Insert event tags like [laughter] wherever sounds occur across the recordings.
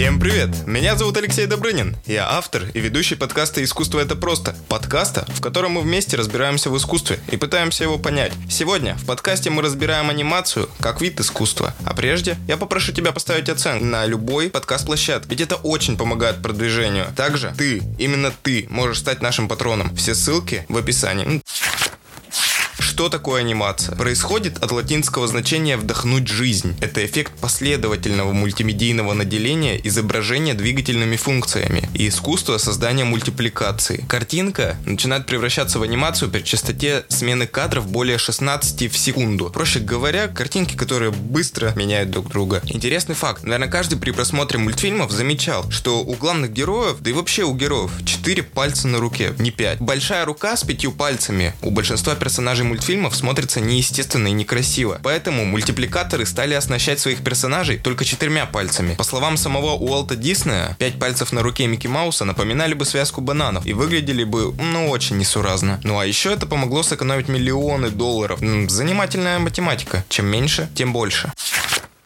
Всем привет! Меня зовут Алексей Добрынин. Я автор и ведущий подкаста «Искусство – это просто». Подкаста, в котором мы вместе разбираемся в искусстве и пытаемся его понять. Сегодня в подкасте мы разбираем анимацию как вид искусства. А прежде я попрошу тебя поставить оценку на любой подкаст-площадке, ведь это очень помогает продвижению. Также ты, именно ты, можешь стать нашим патроном. Все ссылки в описании. Что такое анимация? Происходит от латинского значения «вдохнуть жизнь». Это эффект последовательного мультимедийного наделения изображения двигательными функциями и искусство создания мультипликации. Картинка начинает превращаться в анимацию при частоте смены кадров более 16 в секунду. Проще говоря, картинки, которые быстро меняют друг друга. Интересный факт. Наверное, каждый при просмотре мультфильмов замечал, что у главных героев, да и вообще у героев, 4 пальца на руке, не 5. Большая рука с пятью пальцами у большинства персонажей мультфильмов фильмов смотрится неестественно и некрасиво. Поэтому мультипликаторы стали оснащать своих персонажей только четырьмя пальцами. По словам самого Уолта Диснея, пять пальцев на руке Микки Мауса напоминали бы связку бананов и выглядели бы, ну, очень несуразно. Ну а еще это помогло сэкономить миллионы долларов. Занимательная математика. Чем меньше, тем больше.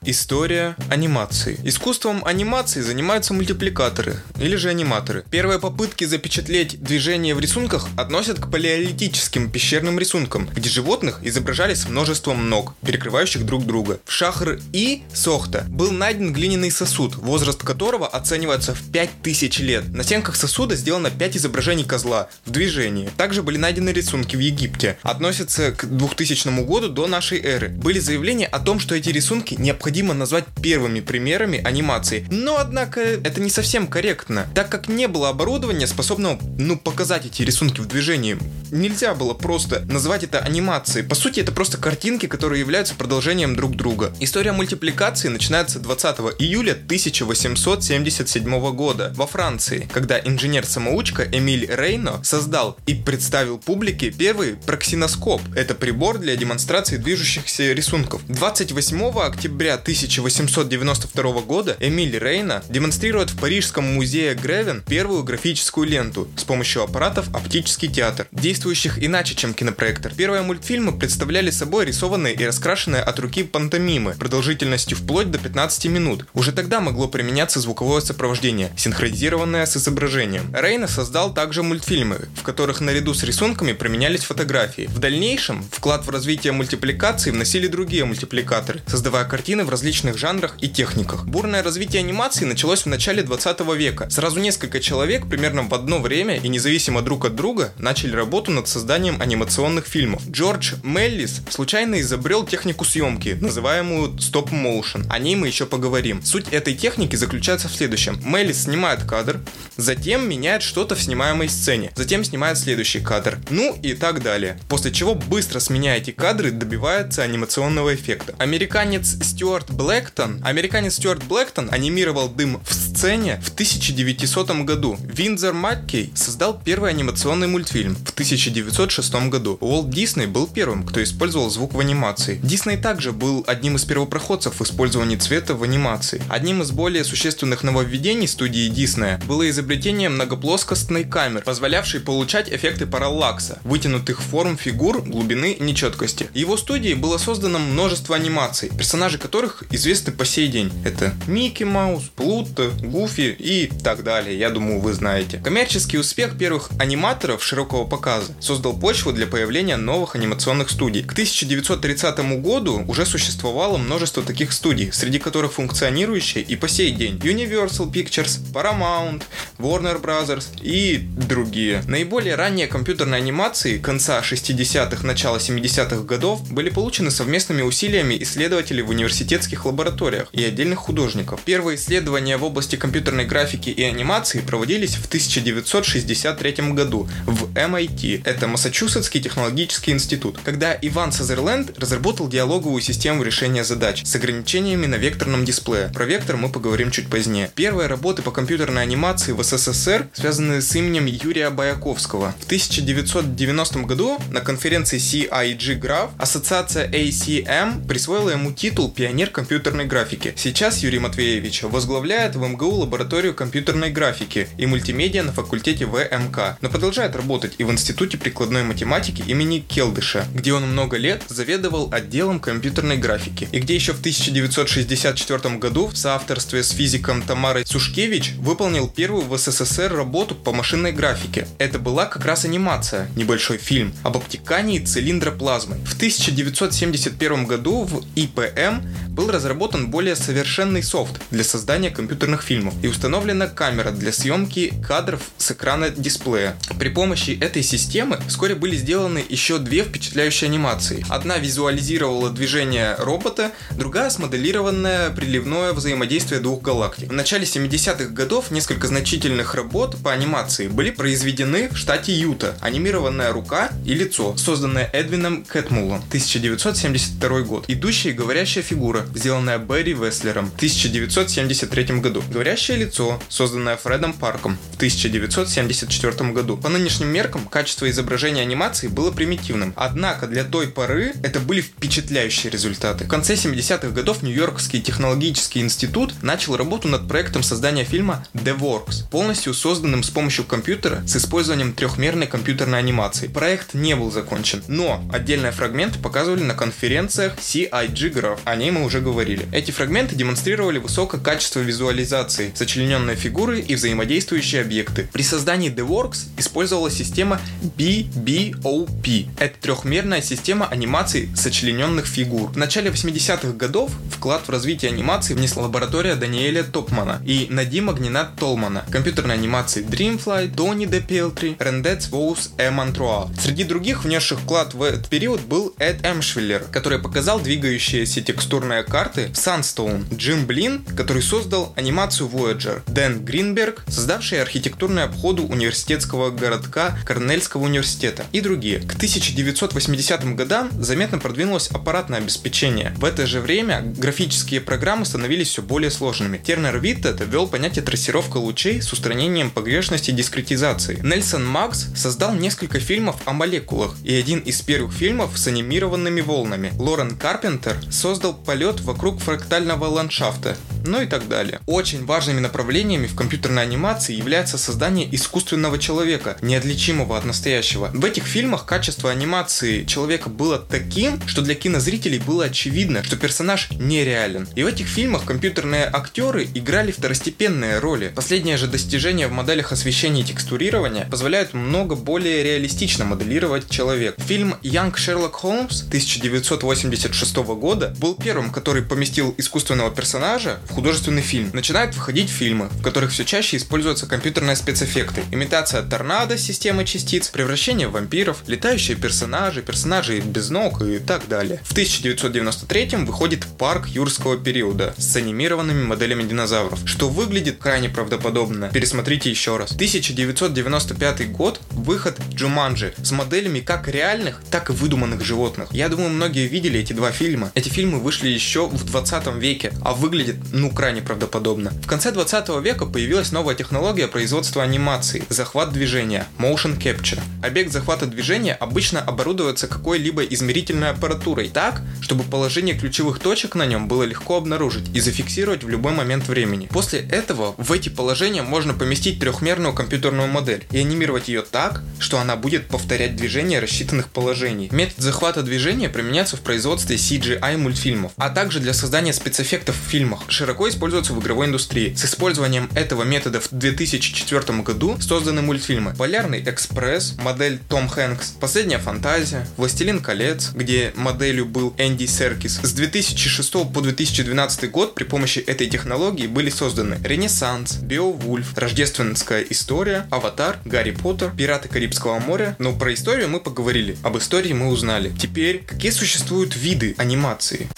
История анимации. Искусством анимации занимаются мультипликаторы, или же аниматоры. Первые попытки запечатлеть движение в рисунках относят к палеолитическим пещерным рисункам, где животных изображали с множеством ног, перекрывающих друг друга. В Шахр и Сохта был найден глиняный сосуд, возраст которого оценивается в 5000 лет. На стенках сосуда сделано 5 изображений козла в движении. Также были найдены рисунки в Египте. Относятся к 2000 году до нашей эры. Были заявления о том, что эти рисунки необходимо необходимо назвать первыми примерами анимации. Но, однако, это не совсем корректно, так как не было оборудования, способного, ну, показать эти рисунки в движении. Нельзя было просто назвать это анимацией. По сути, это просто картинки, которые являются продолжением друг друга. История мультипликации начинается 20 июля 1877 года во Франции, когда инженер-самоучка Эмиль Рейно создал и представил публике первый проксиноскоп. Это прибор для демонстрации движущихся рисунков. 28 октября 1892 года Эмиль Рейна демонстрирует в Парижском музее Гревен первую графическую ленту с помощью аппаратов оптический театр, действующих иначе, чем кинопроектор. Первые мультфильмы представляли собой рисованные и раскрашенные от руки пантомимы продолжительностью вплоть до 15 минут. Уже тогда могло применяться звуковое сопровождение, синхронизированное с изображением. Рейна создал также мультфильмы, в которых наряду с рисунками применялись фотографии. В дальнейшем вклад в развитие мультипликации вносили другие мультипликаторы, создавая картины в различных жанрах и техниках. Бурное развитие анимации началось в начале 20 века. Сразу несколько человек примерно в одно время и независимо друг от друга начали работу над созданием анимационных фильмов. Джордж Меллис случайно изобрел технику съемки, называемую стоп-моушен. О ней мы еще поговорим. Суть этой техники заключается в следующем. Меллис снимает кадр, затем меняет что-то в снимаемой сцене, затем снимает следующий кадр, ну и так далее. После чего быстро сменяя эти кадры добивается анимационного эффекта. Американец Стюарт Стюарт Блэктон, американец Стюарт Блэктон анимировал дым в сцене в 1900 году. Винзер Маккей создал первый анимационный мультфильм в 1906 году. Уолт Дисней был первым, кто использовал звук в анимации. Дисней также был одним из первопроходцев в использовании цвета в анимации. Одним из более существенных нововведений студии Диснея было изобретение многоплоскостной камеры, позволявшей получать эффекты параллакса, вытянутых форм фигур, глубины и нечеткости. Его студии было создано множество анимаций, персонажи которых которых известны по сей день. Это Микки Маус, Плуто, Гуфи и так далее. Я думаю, вы знаете. Коммерческий успех первых аниматоров широкого показа создал почву для появления новых анимационных студий. К 1930 году уже существовало множество таких студий, среди которых функционирующие и по сей день Universal Pictures, Paramount, Warner Brothers и другие. Наиболее ранние компьютерные анимации конца 60-х, начала 70-х годов были получены совместными усилиями исследователей в университете университетских лабораториях и отдельных художников. Первые исследования в области компьютерной графики и анимации проводились в 1963 году в MIT, это Массачусетский технологический институт, когда Иван Сазерленд разработал диалоговую систему решения задач с ограничениями на векторном дисплее. Про вектор мы поговорим чуть позднее. Первые работы по компьютерной анимации в СССР связаны с именем Юрия Баяковского. В 1990 году на конференции CIG Graph ассоциация ACM присвоила ему титул пионер инженер компьютерной графики. Сейчас Юрий Матвеевич возглавляет в МГУ лабораторию компьютерной графики и мультимедиа на факультете ВМК, но продолжает работать и в Институте прикладной математики имени Келдыша, где он много лет заведовал отделом компьютерной графики, и где еще в 1964 году в соавторстве с физиком Тамарой Сушкевич выполнил первую в СССР работу по машинной графике. Это была как раз анимация, небольшой фильм, об обтекании цилиндра плазмы. В 1971 году в ИПМ был разработан более совершенный софт для создания компьютерных фильмов и установлена камера для съемки кадров с экрана дисплея. При помощи этой системы вскоре были сделаны еще две впечатляющие анимации. Одна визуализировала движение робота, другая смоделированное приливное взаимодействие двух галактик. В начале 70-х годов несколько значительных работ по анимации были произведены в штате Юта. Анимированная рука и лицо, созданное Эдвином Кэтмулом 1972 год. Идущая и говорящая фигура, сделанная Берри Веслером в 1973 году. Говорящее лицо, созданное Фредом Парком в 1974 году. По нынешним меркам качество изображения анимации было примитивным, однако для той поры это были впечатляющие результаты. В конце 70-х годов Нью-Йоркский технологический институт начал работу над проектом создания фильма The Works, полностью созданным с помощью компьютера с использованием трехмерной компьютерной анимации. Проект не был закончен, но отдельные фрагменты показывали на конференциях CIG Graph, о ней мы уже говорили. Эти фрагменты демонстрировали высокое качество визуализации, сочлененные фигуры и взаимодействующие объекты. При создании The Works использовалась система BBOP. Это трехмерная система анимации сочлененных фигур. В начале 80-х годов вклад в развитие анимации внесла лаборатория Даниэля Топмана и Надима Гнинат Толмана, компьютерной анимации Dreamfly, Тони Де Пелтри, Рендец Воус Эмантруа. Среди других внесших вклад в этот период был Эд Эмшвиллер, который показал двигающиеся текстурные карты Sunstone, Джим Блин, который создал анимацию Voyager, Дэн Гринберг, создавший архитектурные обходы университетского городка Корнельского университета и другие. К 1980 годам заметно продвинулось аппаратное обеспечение. В это же время графические программы становились все более сложными. Тернер Виттед ввел понятие трассировка лучей с устранением погрешности дискретизации. Нельсон Макс создал несколько фильмов о молекулах и один из первых фильмов с анимированными волнами. Лорен Карпентер создал полет вокруг фрактального ландшафта, ну и так далее. Очень важными направлениями в компьютерной анимации является создание искусственного человека, неотличимого от настоящего. В этих фильмах качество анимации человека было таким, что для кинозрителей было очевидно, что персонаж нереален. И в этих фильмах компьютерные актеры играли второстепенные роли. Последнее же достижение в моделях освещения и текстурирования позволяют много более реалистично моделировать человека. Фильм Young Sherlock Holmes 1986 года был первым, который поместил искусственного персонажа в художественный фильм. Начинают выходить фильмы, в которых все чаще используются компьютерные спецэффекты. Имитация торнадо системы частиц, превращение вампиров, летающие персонажи, персонажи без ног и так далее. В 1993 выходит «Парк юрского периода» с анимированными моделями динозавров, что выглядит крайне правдоподобно. Пересмотрите еще раз. 1995 год – выход Джуманджи с моделями как реальных, так и выдуманных животных. Я думаю, многие видели эти два фильма. Эти фильмы вышли еще в 20 веке, а выглядят, ну, крайне правдоподобно. В конце 20 века появилась новая технология производства анимации – захват движения – motion capture. Объект захвата движения обычно оборудуется какой-либо измерительной аппаратурой так, чтобы положение ключевых точек на нем было легко обнаружить и зафиксировать в любой момент времени. После этого в эти положения можно поместить трехмерную компьютерную модель и анимировать ее так, что она будет повторять движение рассчитанных положений. Метод захвата движения применяется в производстве CGI мультфильмов, а также для создания спецэффектов в фильмах. Широко используется в игровой индустрии. С использованием этого метода в 2004 году созданы мультфильмы «Полярный экспресс», модель Том Хэнкс, «Последняя фантазия», «Властелин колец», где моделью был Энди Серкис. С 2006 по 2012 год при помощи этой технологии были созданы «Ренессанс», «Беовульф», «Рождественская история», «Аватар», «Гарри Поттер», «Пираты Карибского моря». Но про историю мы поговорили, об истории мы узнали. Теперь, какие существуют виды анимации?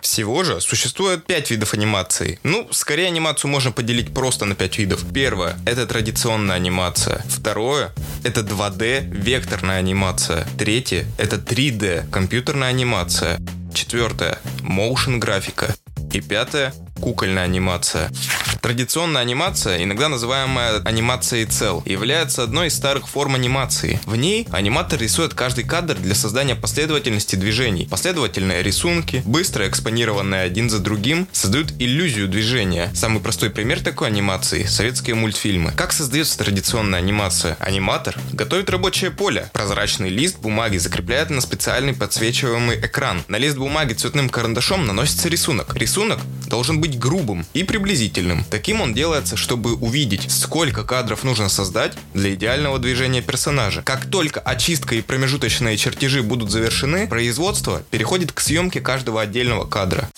Всего же существует 5 видов анимации. Ну, скорее анимацию можно поделить просто на 5 видов. Первое – это традиционная анимация. Второе – это 2D векторная анимация. Третье – это 3D компьютерная анимация. Четвертое – motion графика. И пятое – кукольная анимация. Традиционная анимация, иногда называемая анимацией цел, является одной из старых форм анимации. В ней аниматор рисует каждый кадр для создания последовательности движений. Последовательные рисунки, быстро экспонированные один за другим, создают иллюзию движения. Самый простой пример такой анимации – советские мультфильмы. Как создается традиционная анимация? Аниматор готовит рабочее поле. Прозрачный лист бумаги закрепляет на специальный подсвечиваемый экран. На лист бумаги цветным карандашом наносится рисунок. Рисунок должен быть грубым и приблизительным. Таким он делается, чтобы увидеть, сколько кадров нужно создать для идеального движения персонажа. Как только очистка и промежуточные чертежи будут завершены, производство переходит к съемке каждого отдельного кадра.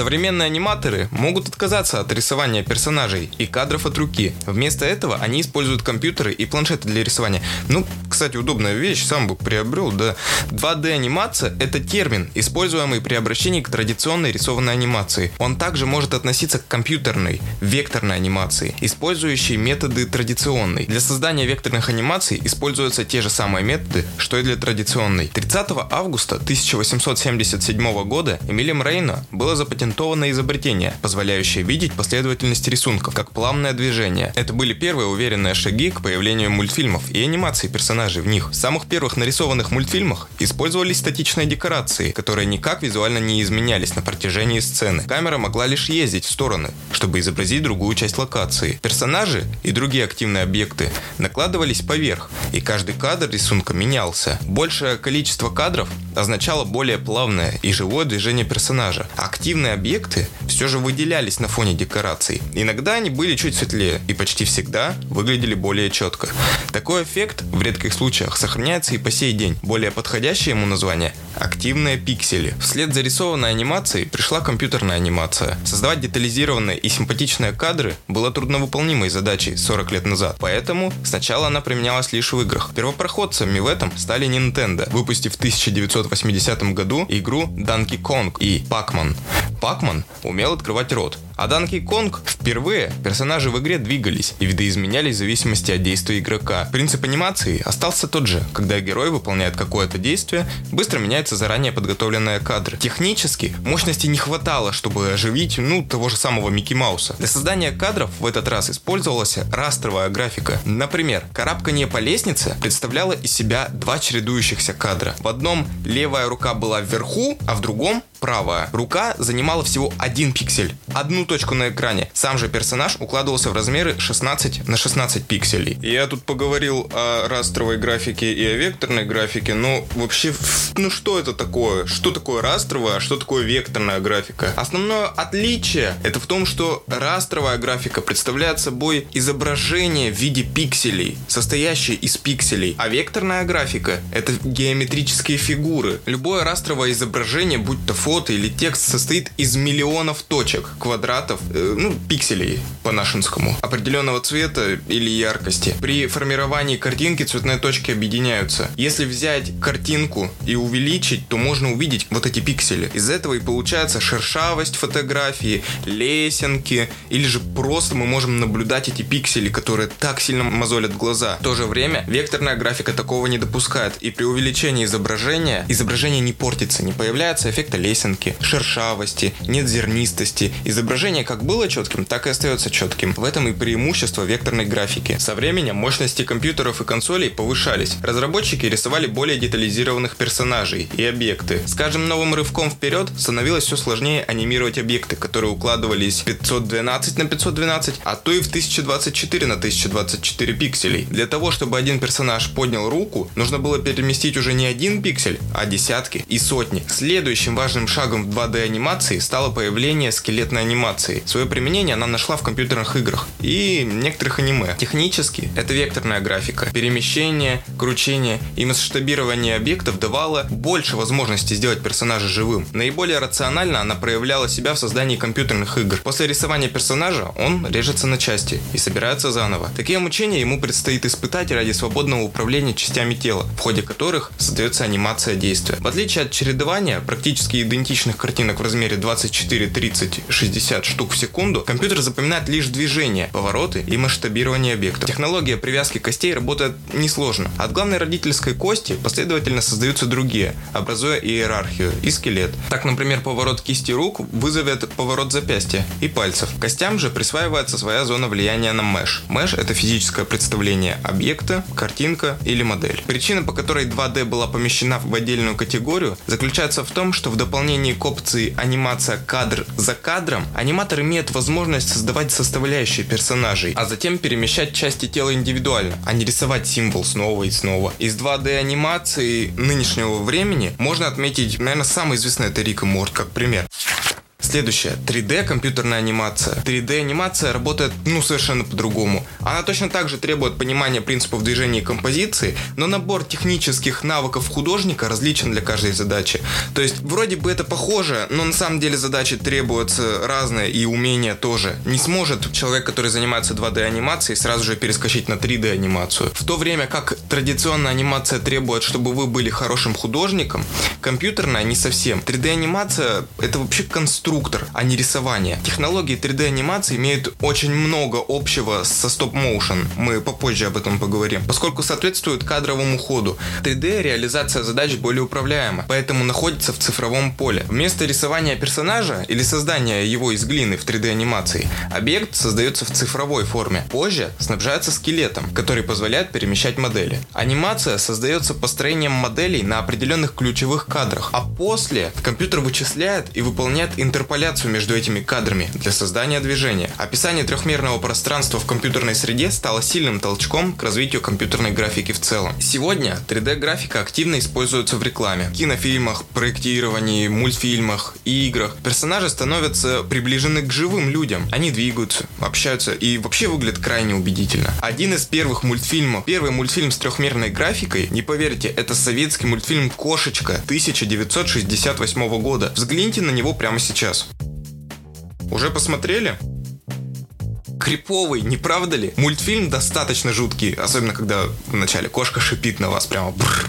Современные аниматоры могут отказаться от рисования персонажей и кадров от руки. Вместо этого они используют компьютеры и планшеты для рисования. Ну, кстати, удобная вещь, сам бы приобрел, да. 2D-анимация – это термин, используемый при обращении к традиционной рисованной анимации. Он также может относиться к компьютерной, векторной анимации, использующей методы традиционной. Для создания векторных анимаций используются те же самые методы, что и для традиционной. 30 августа 1877 года Эмилием Рейно было запатентовано запатентованное изобретение, позволяющее видеть последовательность рисунков, как плавное движение. Это были первые уверенные шаги к появлению мультфильмов и анимации персонажей в них. В самых первых нарисованных мультфильмах использовались статичные декорации, которые никак визуально не изменялись на протяжении сцены. Камера могла лишь ездить в стороны, чтобы изобразить другую часть локации. Персонажи и другие активные объекты накладывались поверх, и каждый кадр рисунка менялся. Большее количество кадров означало более плавное и живое движение персонажа. Активные Декоративные объекты все же выделялись на фоне декораций. Иногда они были чуть светлее и почти всегда выглядели более четко. Такой эффект в редких случаях сохраняется и по сей день. Более подходящее ему название – активные пиксели. Вслед за рисованной анимацией пришла компьютерная анимация. Создавать детализированные и симпатичные кадры было трудновыполнимой задачей 40 лет назад, поэтому сначала она применялась лишь в играх. Первопроходцами в этом стали Nintendo, выпустив в 1980 году игру Donkey Kong и Pac-Man. Пакман умел открывать рот, а Данки Конг впервые персонажи в игре двигались и видоизменялись в зависимости от действия игрока. Принцип анимации остался тот же. Когда герой выполняет какое-то действие, быстро меняются заранее подготовленные кадры. Технически мощности не хватало, чтобы оживить, ну, того же самого Микки Мауса. Для создания кадров в этот раз использовалась растровая графика. Например, карабкание по лестнице представляло из себя два чередующихся кадра. В одном левая рука была вверху, а в другом правая. Рука занимала всего один пиксель, одну точку на экране. Сам же персонаж укладывался в размеры 16 на 16 пикселей. Я тут поговорил о растровой графике и о векторной графике, но вообще, ну что это такое? Что такое растровая, а что такое векторная графика? Основное отличие это в том, что растровая графика представляет собой изображение в виде пикселей, состоящее из пикселей, а векторная графика это геометрические фигуры. Любое растровое изображение, будь то фото или текст, состоит из миллионов точек, квадратов э, ну, пикселей по-нашенскому, определенного цвета или яркости. При формировании картинки цветные точки объединяются. Если взять картинку и увеличить, то можно увидеть вот эти пиксели. Из этого и получается шершавость фотографии, лесенки, или же просто мы можем наблюдать эти пиксели, которые так сильно мозолят глаза. В то же время векторная графика такого не допускает, и при увеличении изображения изображение не портится, не появляется эффекта лесенки, шершавости, нет зернистости, Изображение как было четким, так и остается четким. В этом и преимущество векторной графики. Со временем мощности компьютеров и консолей повышались. Разработчики рисовали более детализированных персонажей и объекты. С каждым новым рывком вперед становилось все сложнее анимировать объекты, которые укладывались 512 на 512, а то и в 1024 на 1024 пикселей. Для того, чтобы один персонаж поднял руку, нужно было переместить уже не один пиксель, а десятки и сотни. Следующим важным шагом в 2D анимации стало появление скелетной анимации. Свое применение она нашла в компьютерных играх и некоторых аниме. Технически это векторная графика. Перемещение, кручение и масштабирование объектов давало больше возможностей сделать персонажа живым. Наиболее рационально она проявляла себя в создании компьютерных игр. После рисования персонажа он режется на части и собирается заново. Такие мучения ему предстоит испытать ради свободного управления частями тела, в ходе которых создается анимация действия. В отличие от чередования практически идентичных картинок в размере 24, 30, 60 штук в секунду, компьютер запоминает лишь движение, повороты и масштабирование объектов. Технология привязки костей работает несложно. От главной родительской кости последовательно создаются другие, образуя иерархию и скелет. Так, например, поворот кисти рук вызовет поворот запястья и пальцев. Костям же присваивается своя зона влияния на меш. Меш – это физическое представление объекта, картинка или модель. Причина, по которой 2D была помещена в отдельную категорию, заключается в том, что в дополнении к опции анимация кадр за кадром, аниматор имеет возможность создавать составляющие персонажей, а затем перемещать части тела индивидуально, а не рисовать символ снова и снова. Из 2D анимации нынешнего времени можно отметить, наверное, самый известный это Рик и Морт как пример. Следующее. 3D компьютерная анимация. 3D анимация работает, ну, совершенно по-другому. Она точно так же требует понимания принципов движения и композиции, но набор технических навыков художника различен для каждой задачи. То есть, вроде бы это похоже, но на самом деле задачи требуются разные и умения тоже. Не сможет человек, который занимается 2D анимацией, сразу же перескочить на 3D анимацию. В то время как традиционная анимация требует, чтобы вы были хорошим художником, компьютерная не совсем. 3D анимация это вообще конструкция конструктор, а не рисование. Технологии 3D анимации имеют очень много общего со стоп-моушен. Мы попозже об этом поговорим. Поскольку соответствуют кадровому ходу. 3D реализация задач более управляема, поэтому находится в цифровом поле. Вместо рисования персонажа или создания его из глины в 3D анимации, объект создается в цифровой форме. Позже снабжается скелетом, который позволяет перемещать модели. Анимация создается построением моделей на определенных ключевых кадрах, а после компьютер вычисляет и выполняет интерпретацию интерполяцию между этими кадрами для создания движения. Описание трехмерного пространства в компьютерной среде стало сильным толчком к развитию компьютерной графики в целом. Сегодня 3D-графика активно используется в рекламе, кинофильмах, проектировании, мультфильмах, играх. Персонажи становятся приближены к живым людям. Они двигаются, общаются и вообще выглядят крайне убедительно. Один из первых мультфильмов, первый мультфильм с трехмерной графикой, не поверите, это советский мультфильм «Кошечка» 1968 года. Взгляните на него прямо сейчас. Уже посмотрели? Криповый, не правда ли? Мультфильм достаточно жуткий, особенно когда вначале кошка шипит на вас прямо. Бррр.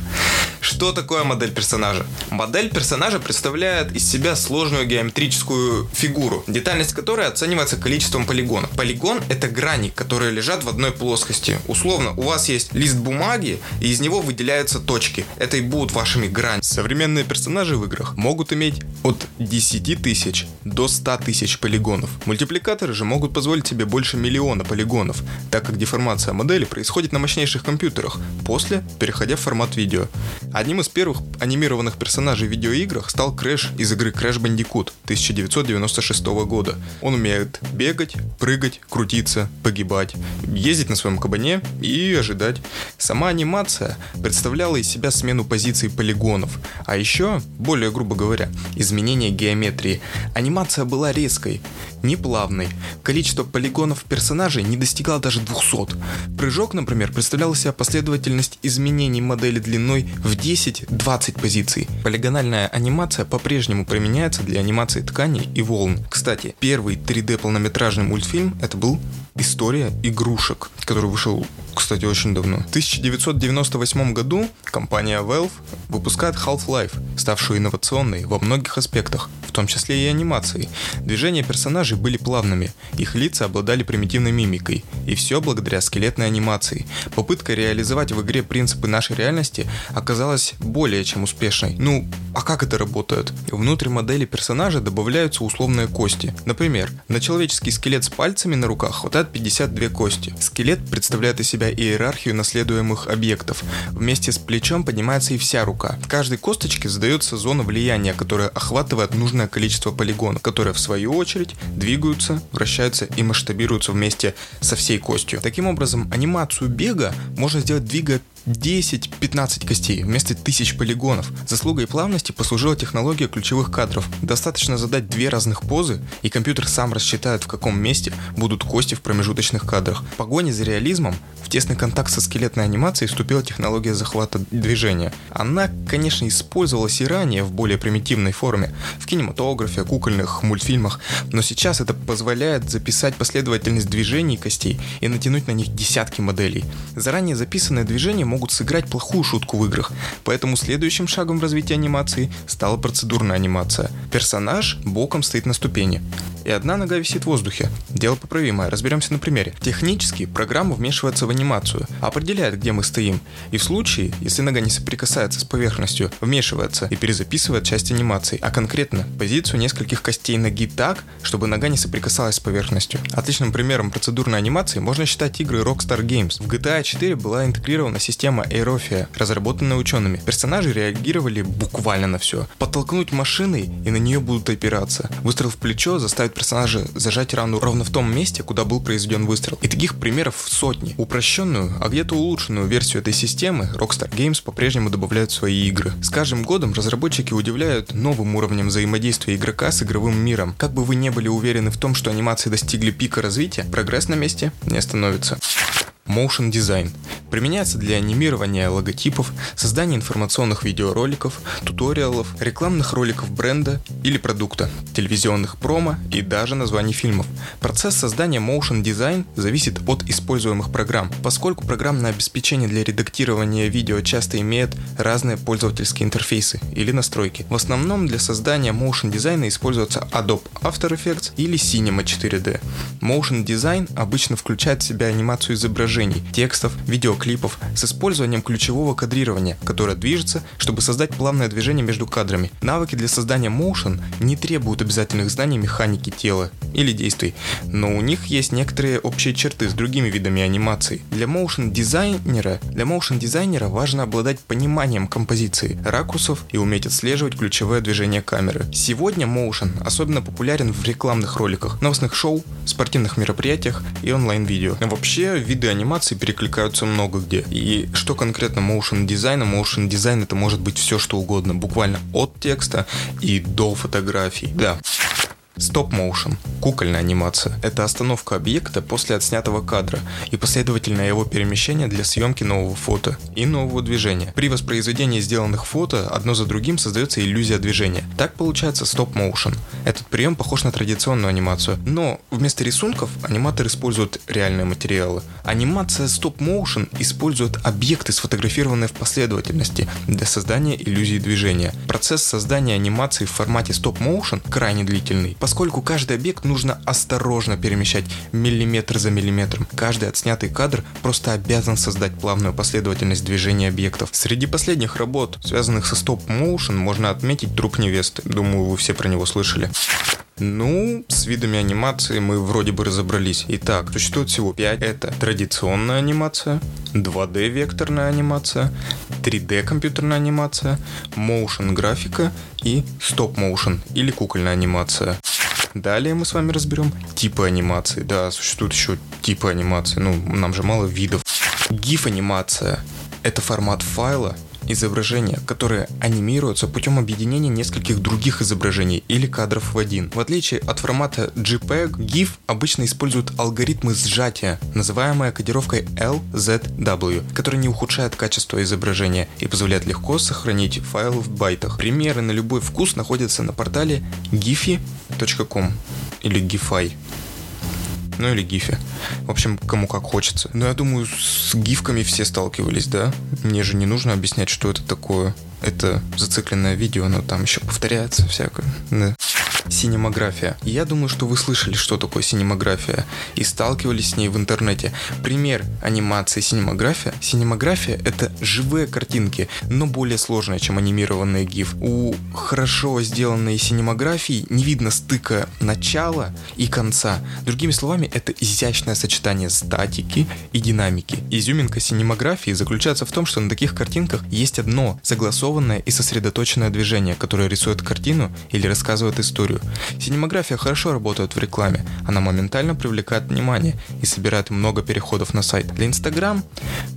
Что такое модель персонажа? Модель персонажа представляет из себя сложную геометрическую фигуру, детальность которой оценивается количеством полигонов. Полигон — это грани, которые лежат в одной плоскости. Условно, у вас есть лист бумаги, и из него выделяются точки. Это и будут вашими гранями. Современные персонажи в играх могут иметь от 10 тысяч до 100 тысяч полигонов. Мультипликаторы же могут позволить себе больше миллиона полигонов, так как деформация модели происходит на мощнейших компьютерах, после переходя в формат видео. Одним из первых анимированных персонажей в видеоиграх стал Крэш из игры Crash Bandicoot 1996 года. Он умеет бегать, прыгать, крутиться, погибать, ездить на своем кабане и ожидать. Сама анимация представляла из себя смену позиций полигонов, а еще, более грубо говоря, изменение геометрии. Анимация была резкой, неплавной. Количество полигонов персонажей не достигало даже 200. Прыжок, например, представлял себя последовательность изменений модели длиной в 10-20 позиций. Полигональная анимация по-прежнему применяется для анимации тканей и волн. Кстати, первый 3D полнометражный мультфильм это был «История игрушек», который вышел кстати, очень давно. В 1998 году компания Valve выпускает Half-Life, ставшую инновационной во многих аспектах, в том числе и анимацией. Движения персонажей были плавными, их лица обладали примитивной мимикой, и все благодаря скелетной анимации. Попытка реализовать в игре принципы нашей реальности оказалась более чем успешной. Ну, а как это работает? Внутрь модели персонажа добавляются условные кости. Например, на человеческий скелет с пальцами на руках хватает 52 кости. Скелет представляет из себя иерархию наследуемых объектов. Вместе с плечом поднимается и вся рука. В каждой косточке задается зона влияния, которая охватывает нужное количество полигонов, которые в свою очередь двигаются, вращаются и масштабируются вместе со всей костью. Таким образом, анимацию бега можно сделать двигая 10-15 костей вместо тысяч полигонов. Заслугой плавности послужила технология ключевых кадров. Достаточно задать две разных позы, и компьютер сам рассчитает, в каком месте будут кости в промежуточных кадрах. В погоне за реализмом в тесный контакт со скелетной анимацией вступила технология захвата движения. Она, конечно, использовалась и ранее в более примитивной форме, в кинематографе, кукольных мультфильмах, но сейчас это позволяет записать последовательность движений костей и натянуть на них десятки моделей. Заранее записанное движение могут сыграть плохую шутку в играх, поэтому следующим шагом в развитии анимации стала процедурная анимация. Персонаж боком стоит на ступени. И одна нога висит в воздухе. Дело поправимое, разберемся на примере. Технически программа вмешивается в анимацию, определяет, где мы стоим, и в случае, если нога не соприкасается с поверхностью, вмешивается и перезаписывает часть анимации, а конкретно позицию нескольких костей ноги так, чтобы нога не соприкасалась с поверхностью. Отличным примером процедурной анимации можно считать игры Rockstar Games. В GTA 4 была интегрирована система Aerofia, разработанная учеными. Персонажи реагировали буквально на все. Подтолкнуть машиной, и на нее будут опираться. Выстрел в плечо заставит персонажа зажать рану ровно в том месте, куда был произведен выстрел. И таких примеров сотни. Упрощенную, а где-то улучшенную версию этой системы Rockstar Games по-прежнему добавляют в свои игры. С каждым годом разработчики удивляют новым уровнем взаимодействия игрока с игровым миром. Как бы вы не были уверены в том, что анимации достигли пика развития, прогресс на месте не остановится. Motion Design. Применяется для анимирования логотипов, создания информационных видеороликов, туториалов, рекламных роликов бренда или продукта, телевизионных промо и даже названий фильмов. Процесс создания Motion Design зависит от используемых программ, поскольку программное обеспечение для редактирования видео часто имеет разные пользовательские интерфейсы или настройки. В основном для создания Motion Design используется Adobe After Effects или Cinema 4D. Motion Design обычно включает в себя анимацию изображений, текстов, видеоклипов с использованием ключевого кадрирования, которое движется, чтобы создать плавное движение между кадрами. Навыки для создания Motion не требуют обязательных знаний механики тела или действий, но у них есть некоторые общие черты с другими видами анимации. Для Motion дизайнера, для Motion дизайнера важно обладать пониманием композиции, ракурсов и уметь отслеживать ключевое движение камеры. Сегодня Motion особенно популярен в рекламных роликах, новостных шоу, спортивных мероприятиях и онлайн-видео. Вообще, виды анимации перекликаются много где. И что конкретно motion дизайна? Motion дизайн это может быть все что угодно, буквально от текста и до фотографий. Да. Стоп-моушен – кукольная анимация. Это остановка объекта после отснятого кадра и последовательное его перемещение для съемки нового фото и нового движения. При воспроизведении сделанных фото одно за другим создается иллюзия движения. Так получается стоп-моушен. Этот прием похож на традиционную анимацию, но вместо рисунков аниматор использует реальные материалы. Анимация стоп-моушен использует объекты, сфотографированные в последовательности для создания иллюзии движения. Процесс создания анимации в формате стоп-моушен крайне длительный, поскольку каждый объект нужно осторожно перемещать миллиметр за миллиметром. Каждый отснятый кадр просто обязан создать плавную последовательность движения объектов. Среди последних работ, связанных со стоп-моушен, можно отметить «Труп невесты». Думаю, вы все про него слышали. Ну, с видами анимации мы вроде бы разобрались. Итак, существует всего 5. Это традиционная анимация, 2D векторная анимация, 3D компьютерная анимация, motion графика и стоп-моушен или кукольная анимация. Далее мы с вами разберем типы анимации. Да, существуют еще типы анимации, ну, нам же мало видов. GIF-анимация – это формат файла, изображения, которые анимируются путем объединения нескольких других изображений или кадров в один. В отличие от формата JPEG, GIF обычно использует алгоритмы сжатия, называемая кодировкой LZW, который не ухудшает качество изображения и позволяет легко сохранить файл в байтах. Примеры на любой вкус находятся на портале giphy.com или gify ну или гифе. В общем, кому как хочется. Но я думаю, с гифками все сталкивались, да? Мне же не нужно объяснять, что это такое. Это зацикленное видео, но там еще повторяется всякое. Да. Синемография. Я думаю, что вы слышали, что такое синемография, и сталкивались с ней в интернете. Пример анимации синемография. Синемография — это живые картинки, но более сложные, чем анимированные GIF. У хорошо сделанной синемографии не видно стыка начала и конца. Другими словами, это изящное сочетание статики и динамики. Изюминка синемографии заключается в том, что на таких картинках есть одно согласованное и сосредоточенное движение, которое рисует картину или рассказывает историю. Синемография хорошо работает в рекламе. Она моментально привлекает внимание и собирает много переходов на сайт. Для Instagram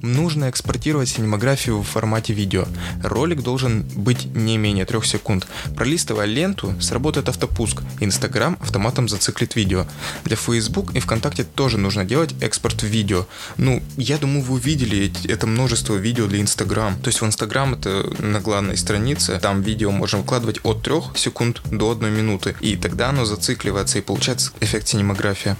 нужно экспортировать синемографию в формате видео. Ролик должен быть не менее 3 секунд. Пролистывая ленту, сработает автопуск. Instagram автоматом зациклит видео. Для Facebook и ВКонтакте тоже нужно делать экспорт видео. Ну, я думаю, вы увидели это множество видео для Instagram. То есть в Instagram это на главной странице, там видео можно выкладывать от 3 секунд до 1 минуты и тогда оно зацикливается и получается эффект синемография.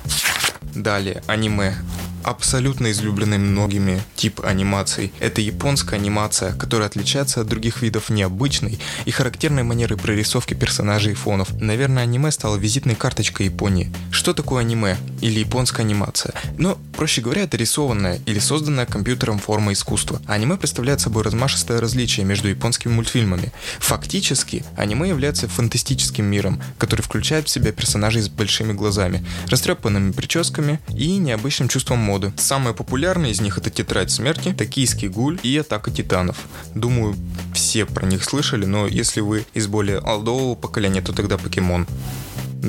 Далее, аниме. Абсолютно излюбленный многими тип анимаций. Это японская анимация, которая отличается от других видов необычной и характерной манерой прорисовки персонажей и фонов. Наверное, аниме стало визитной карточкой Японии. Что такое аниме или японская анимация? Ну, проще говоря, это рисованная или созданная компьютером форма искусства. Аниме представляет собой размашистое различие между японскими мультфильмами. Фактически, аниме является фантастическим миром, который включает в себя персонажей с большими глазами, растрепанными прическами и необычным чувством моды. Самые популярные из них это Тетрадь смерти, Токийский гуль и Атака титанов. Думаю, все про них слышали, но если вы из более олдового поколения, то тогда Покемон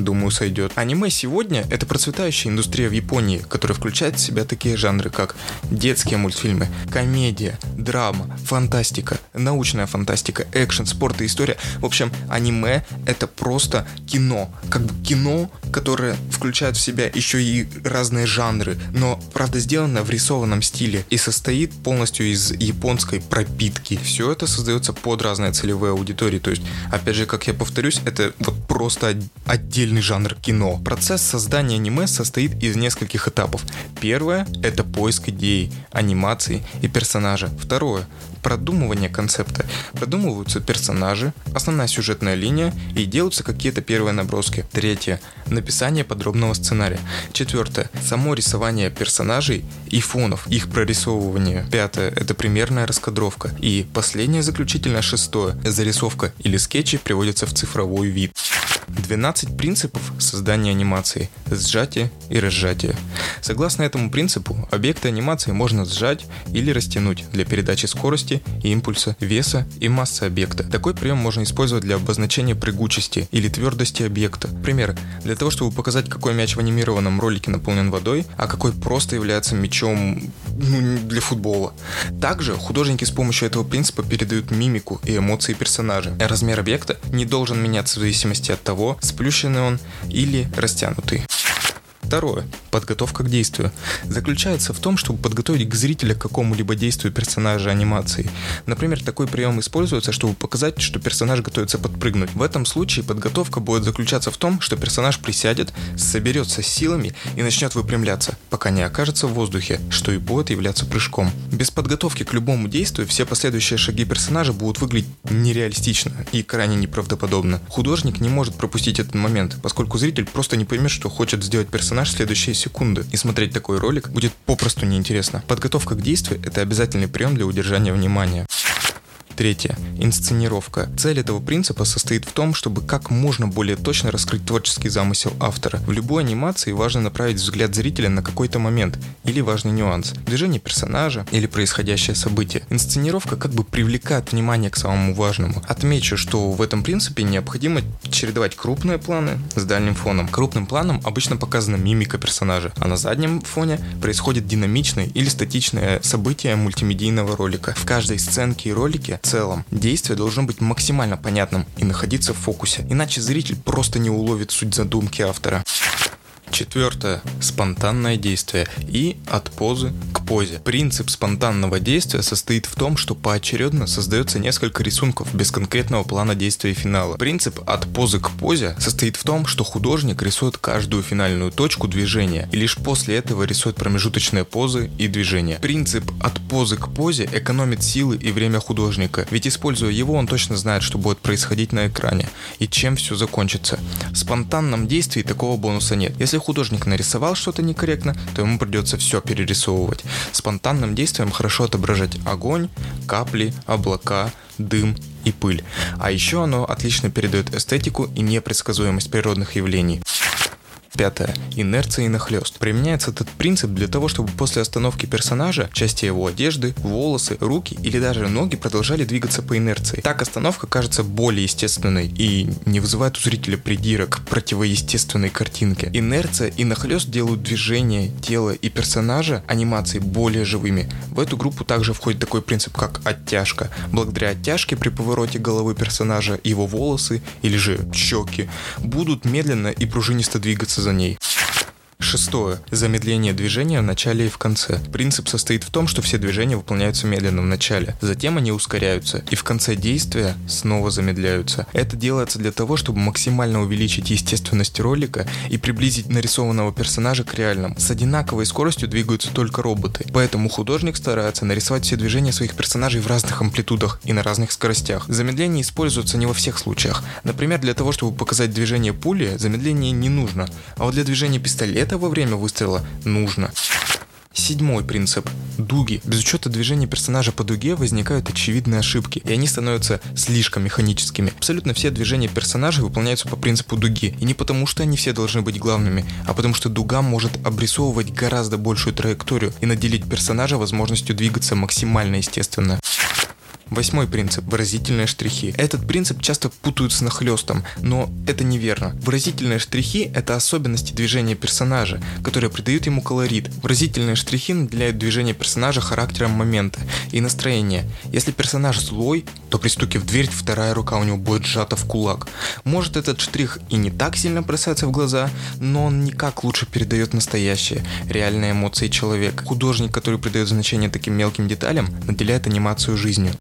думаю, сойдет. Аниме сегодня — это процветающая индустрия в Японии, которая включает в себя такие жанры, как детские мультфильмы, комедия, драма, фантастика, научная фантастика, экшен, спорт и история. В общем, аниме — это просто кино. Как бы кино, которое включает в себя еще и разные жанры, но, правда, сделано в рисованном стиле и состоит полностью из японской пропитки. Все это создается под разные целевые аудитории. То есть, опять же, как я повторюсь, это вот просто отдельно отдельный жанр кино. Процесс создания аниме состоит из нескольких этапов. Первое — это поиск идей, анимации и персонажа. Второе продумывание концепта. Продумываются персонажи, основная сюжетная линия и делаются какие-то первые наброски. Третье. Написание подробного сценария. Четвертое. Само рисование персонажей и фонов, их прорисовывание. Пятое. Это примерная раскадровка. И последнее заключительное шестое. Зарисовка или скетчи приводятся в цифровой вид. 12 принципов создания анимации. Сжатие и разжатие. Согласно этому принципу, объекты анимации можно сжать или растянуть для передачи скорости импульса, веса и массы объекта. Такой прием можно использовать для обозначения прыгучести или твердости объекта. Пример. Для того, чтобы показать, какой мяч в анимированном ролике наполнен водой, а какой просто является мячом ну, для футбола. Также художники с помощью этого принципа передают мимику и эмоции персонажа. Размер объекта не должен меняться в зависимости от того, сплющенный он или растянутый. Второе. Подготовка к действию. Заключается в том, чтобы подготовить к зрителя к какому-либо действию персонажа анимации. Например, такой прием используется, чтобы показать, что персонаж готовится подпрыгнуть. В этом случае подготовка будет заключаться в том, что персонаж присядет, соберется с силами и начнет выпрямляться, пока не окажется в воздухе, что и будет являться прыжком. Без подготовки к любому действию все последующие шаги персонажа будут выглядеть нереалистично и крайне неправдоподобно. Художник не может пропустить этот момент, поскольку зритель просто не поймет, что хочет сделать персонаж персонаж в следующие секунды. И смотреть такой ролик будет попросту неинтересно. Подготовка к действию – это обязательный прием для удержания внимания. Третье. Инсценировка. Цель этого принципа состоит в том, чтобы как можно более точно раскрыть творческий замысел автора. В любой анимации важно направить взгляд зрителя на какой-то момент или важный нюанс, движение персонажа или происходящее событие. Инсценировка как бы привлекает внимание к самому важному. Отмечу, что в этом принципе необходимо чередовать крупные планы с дальним фоном. Крупным планом обычно показана мимика персонажа, а на заднем фоне происходит динамичное или статичное событие мультимедийного ролика. В каждой сценке и ролике целом. Действие должно быть максимально понятным и находиться в фокусе, иначе зритель просто не уловит суть задумки автора. Четвертое. Спонтанное действие и от позы к позе. Принцип спонтанного действия состоит в том, что поочередно создается несколько рисунков без конкретного плана действия и финала. Принцип от позы к позе состоит в том, что художник рисует каждую финальную точку движения и лишь после этого рисует промежуточные позы и движения. Принцип от позы к позе экономит силы и время художника, ведь используя его он точно знает, что будет происходить на экране и чем все закончится. В спонтанном действии такого бонуса нет. Если художник нарисовал что-то некорректно, то ему придется все перерисовывать. Спонтанным действием хорошо отображать огонь, капли, облака, дым и пыль. А еще оно отлично передает эстетику и непредсказуемость природных явлений. Пятое. Инерция и нахлест. Применяется этот принцип для того, чтобы после остановки персонажа части его одежды, волосы, руки или даже ноги продолжали двигаться по инерции. Так остановка кажется более естественной и не вызывает у зрителя придирок противоестественной картинке. Инерция и нахлест делают движение тела и персонажа анимации более живыми. В эту группу также входит такой принцип, как оттяжка. Благодаря оттяжке при повороте головы персонажа его волосы или же щеки будут медленно и пружинисто двигаться за ней. Шестое. Замедление движения в начале и в конце. Принцип состоит в том, что все движения выполняются медленно в начале, затем они ускоряются, и в конце действия снова замедляются. Это делается для того, чтобы максимально увеличить естественность ролика и приблизить нарисованного персонажа к реальному. С одинаковой скоростью двигаются только роботы, поэтому художник старается нарисовать все движения своих персонажей в разных амплитудах и на разных скоростях. Замедление используется не во всех случаях. Например, для того, чтобы показать движение пули, замедление не нужно, а вот для движения пистолета это во время выстрела нужно. Седьмой принцип. Дуги. Без учета движения персонажа по дуге возникают очевидные ошибки, и они становятся слишком механическими. Абсолютно все движения персонажей выполняются по принципу дуги, и не потому что они все должны быть главными, а потому что дуга может обрисовывать гораздо большую траекторию и наделить персонажа возможностью двигаться максимально естественно. Восьмой принцип – выразительные штрихи. Этот принцип часто путают с нахлестом, но это неверно. Выразительные штрихи – это особенности движения персонажа, которые придают ему колорит. Выразительные штрихи наделяют движение персонажа характером момента и настроения. Если персонаж злой, то при стуке в дверь вторая рука у него будет сжата в кулак. Может этот штрих и не так сильно бросается в глаза, но он никак лучше передает настоящие, реальные эмоции человека. Художник, который придает значение таким мелким деталям, наделяет анимацию жизнью.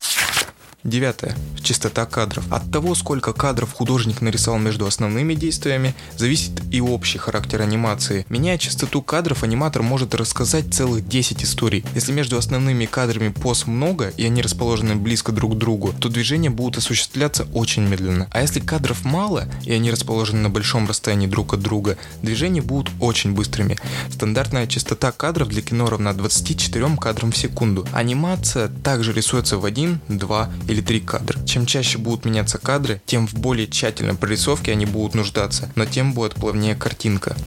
Девятое. Частота кадров. От того, сколько кадров художник нарисовал между основными действиями, зависит и общий характер анимации. Меняя частоту кадров, аниматор может рассказать целых 10 историй. Если между основными кадрами поз много и они расположены близко друг к другу, то движения будут осуществляться очень медленно. А если кадров мало и они расположены на большом расстоянии друг от друга, движения будут очень быстрыми. Стандартная частота кадров для кино равна 24 кадрам в секунду. Анимация также рисуется в 1, 2 или или три кадра. Чем чаще будут меняться кадры, тем в более тщательной прорисовке они будут нуждаться, но тем будет плавнее картинка.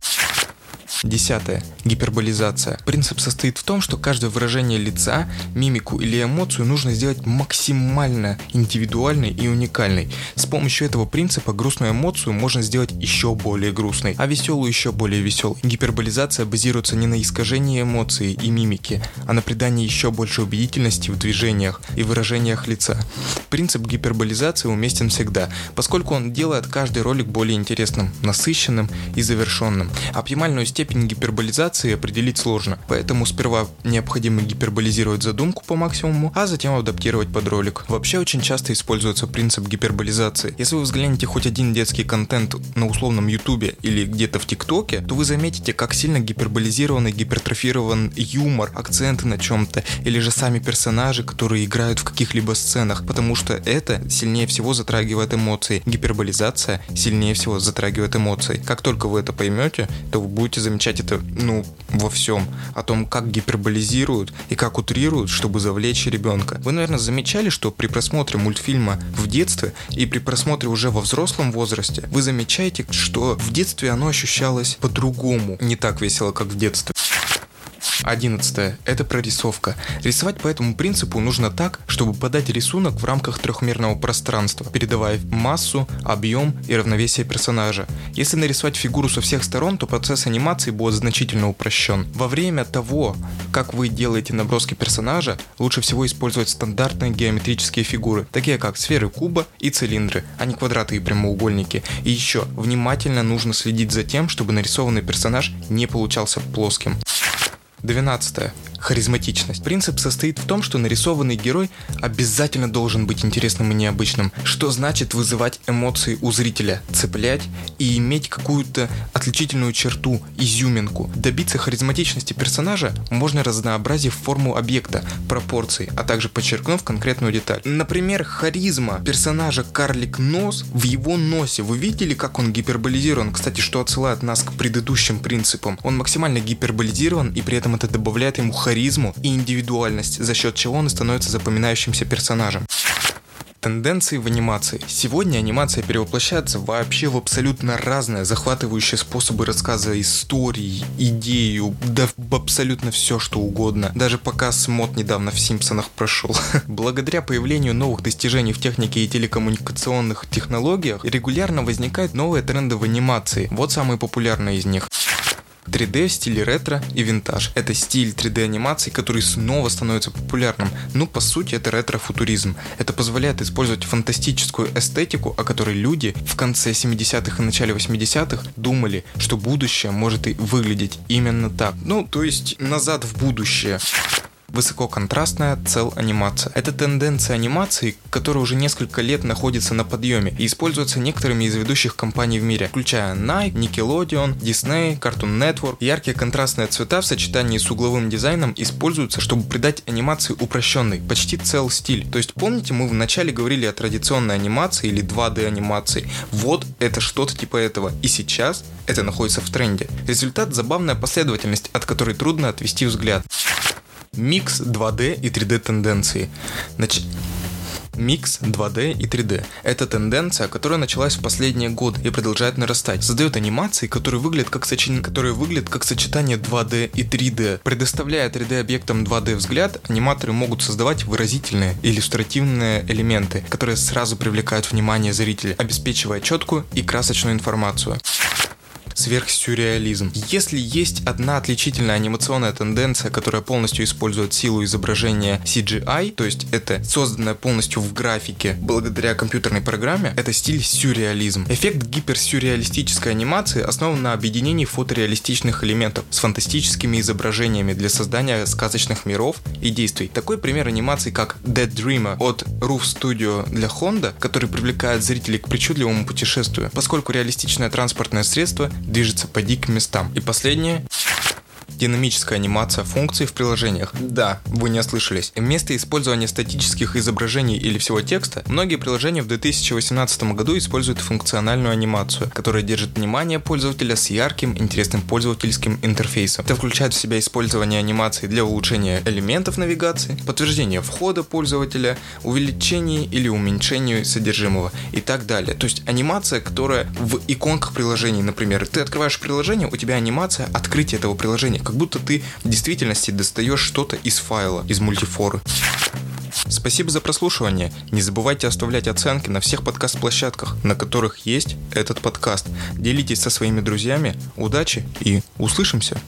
Десятое. Гиперболизация. Принцип состоит в том, что каждое выражение лица, мимику или эмоцию нужно сделать максимально индивидуальной и уникальной. С помощью этого принципа грустную эмоцию можно сделать еще более грустной, а веселую еще более веселой. Гиперболизация базируется не на искажении эмоций и мимики, а на придании еще больше убедительности в движениях и выражениях лица. Принцип гиперболизации уместен всегда, поскольку он делает каждый ролик более интересным, насыщенным и завершенным. Оптимальную степень степень гиперболизации определить сложно, поэтому сперва необходимо гиперболизировать задумку по максимуму, а затем адаптировать под ролик. Вообще очень часто используется принцип гиперболизации. Если вы взглянете хоть один детский контент на условном ютубе или где-то в тиктоке, то вы заметите, как сильно гиперболизированный, гипертрофирован юмор, акценты на чем-то, или же сами персонажи, которые играют в каких-либо сценах, потому что это сильнее всего затрагивает эмоции. Гиперболизация сильнее всего затрагивает эмоции. Как только вы это поймете, то вы будете замечать замечать это, ну, во всем. О том, как гиперболизируют и как утрируют, чтобы завлечь ребенка. Вы, наверное, замечали, что при просмотре мультфильма в детстве и при просмотре уже во взрослом возрасте, вы замечаете, что в детстве оно ощущалось по-другому, не так весело, как в детстве. Одиннадцатое. Это прорисовка. Рисовать по этому принципу нужно так, чтобы подать рисунок в рамках трехмерного пространства, передавая массу, объем и равновесие персонажа. Если нарисовать фигуру со всех сторон, то процесс анимации будет значительно упрощен. Во время того, как вы делаете наброски персонажа, лучше всего использовать стандартные геометрические фигуры, такие как сферы куба и цилиндры, а не квадраты и прямоугольники. И еще, внимательно нужно следить за тем, чтобы нарисованный персонаж не получался плоским. 12. Харизматичность. Принцип состоит в том, что нарисованный герой обязательно должен быть интересным и необычным, что значит вызывать эмоции у зрителя, цеплять и иметь какую-то отличительную черту, изюминку. Добиться харизматичности персонажа можно разнообразив форму объекта, пропорций, а также подчеркнув конкретную деталь. Например, харизма персонажа Карлик Нос в его носе. Вы видели, как он гиперболизирован? Кстати, что отсылает нас к предыдущим принципам. Он максимально гиперболизирован и при этом это добавляет ему харизму и индивидуальность, за счет чего он и становится запоминающимся персонажем. Тенденции в анимации. Сегодня анимация перевоплощается вообще в абсолютно разные захватывающие способы рассказа истории, идею, да в абсолютно все что угодно. Даже показ мод недавно в Симпсонах прошел. [laughs] Благодаря появлению новых достижений в технике и телекоммуникационных технологиях регулярно возникают новые тренды в анимации. Вот самые популярные из них. 3D в стиле ретро и винтаж. Это стиль 3D анимации, который снова становится популярным. Ну, по сути, это ретро-футуризм. Это позволяет использовать фантастическую эстетику, о которой люди в конце 70-х и начале 80-х думали, что будущее может и выглядеть именно так. Ну, то есть назад в будущее высококонтрастная цел-анимация. Это тенденция анимации, которая уже несколько лет находится на подъеме и используется некоторыми из ведущих компаний в мире, включая Nike, Nickelodeon, Disney, Cartoon Network. Яркие контрастные цвета в сочетании с угловым дизайном используются, чтобы придать анимации упрощенный, почти цел стиль. То есть помните, мы вначале говорили о традиционной анимации или 2D анимации. Вот это что-то типа этого. И сейчас это находится в тренде. Результат забавная последовательность, от которой трудно отвести взгляд. Микс 2D и 3D тенденции. Нач... Микс 2D и 3D. Это тенденция, которая началась в последние годы и продолжает нарастать. Создает анимации, которые выглядят как, соч... которые выглядят как сочетание 2D и 3D. Предоставляя 3D объектам 2D взгляд, аниматоры могут создавать выразительные, иллюстративные элементы, которые сразу привлекают внимание зрителя, обеспечивая четкую и красочную информацию сверхсюрреализм. Если есть одна отличительная анимационная тенденция, которая полностью использует силу изображения CGI, то есть это созданное полностью в графике благодаря компьютерной программе, это стиль сюрреализм. Эффект гиперсюрреалистической анимации основан на объединении фотореалистичных элементов с фантастическими изображениями для создания сказочных миров и действий. Такой пример анимации, как Dead Dreamer от Roof Studio для Honda, который привлекает зрителей к причудливому путешествию, поскольку реалистичное транспортное средство движется по диким местам. И последнее динамическая анимация функций в приложениях. Да, вы не ослышались. Вместо использования статических изображений или всего текста, многие приложения в 2018 году используют функциональную анимацию, которая держит внимание пользователя с ярким, интересным пользовательским интерфейсом. Это включает в себя использование анимации для улучшения элементов навигации, подтверждения входа пользователя, увеличения или уменьшения содержимого и так далее. То есть анимация, которая в иконках приложений, например, ты открываешь приложение, у тебя анимация открытия этого приложения как будто ты в действительности достаешь что-то из файла, из мультифоры. Спасибо за прослушивание. Не забывайте оставлять оценки на всех подкаст-площадках, на которых есть этот подкаст. Делитесь со своими друзьями. Удачи и услышимся!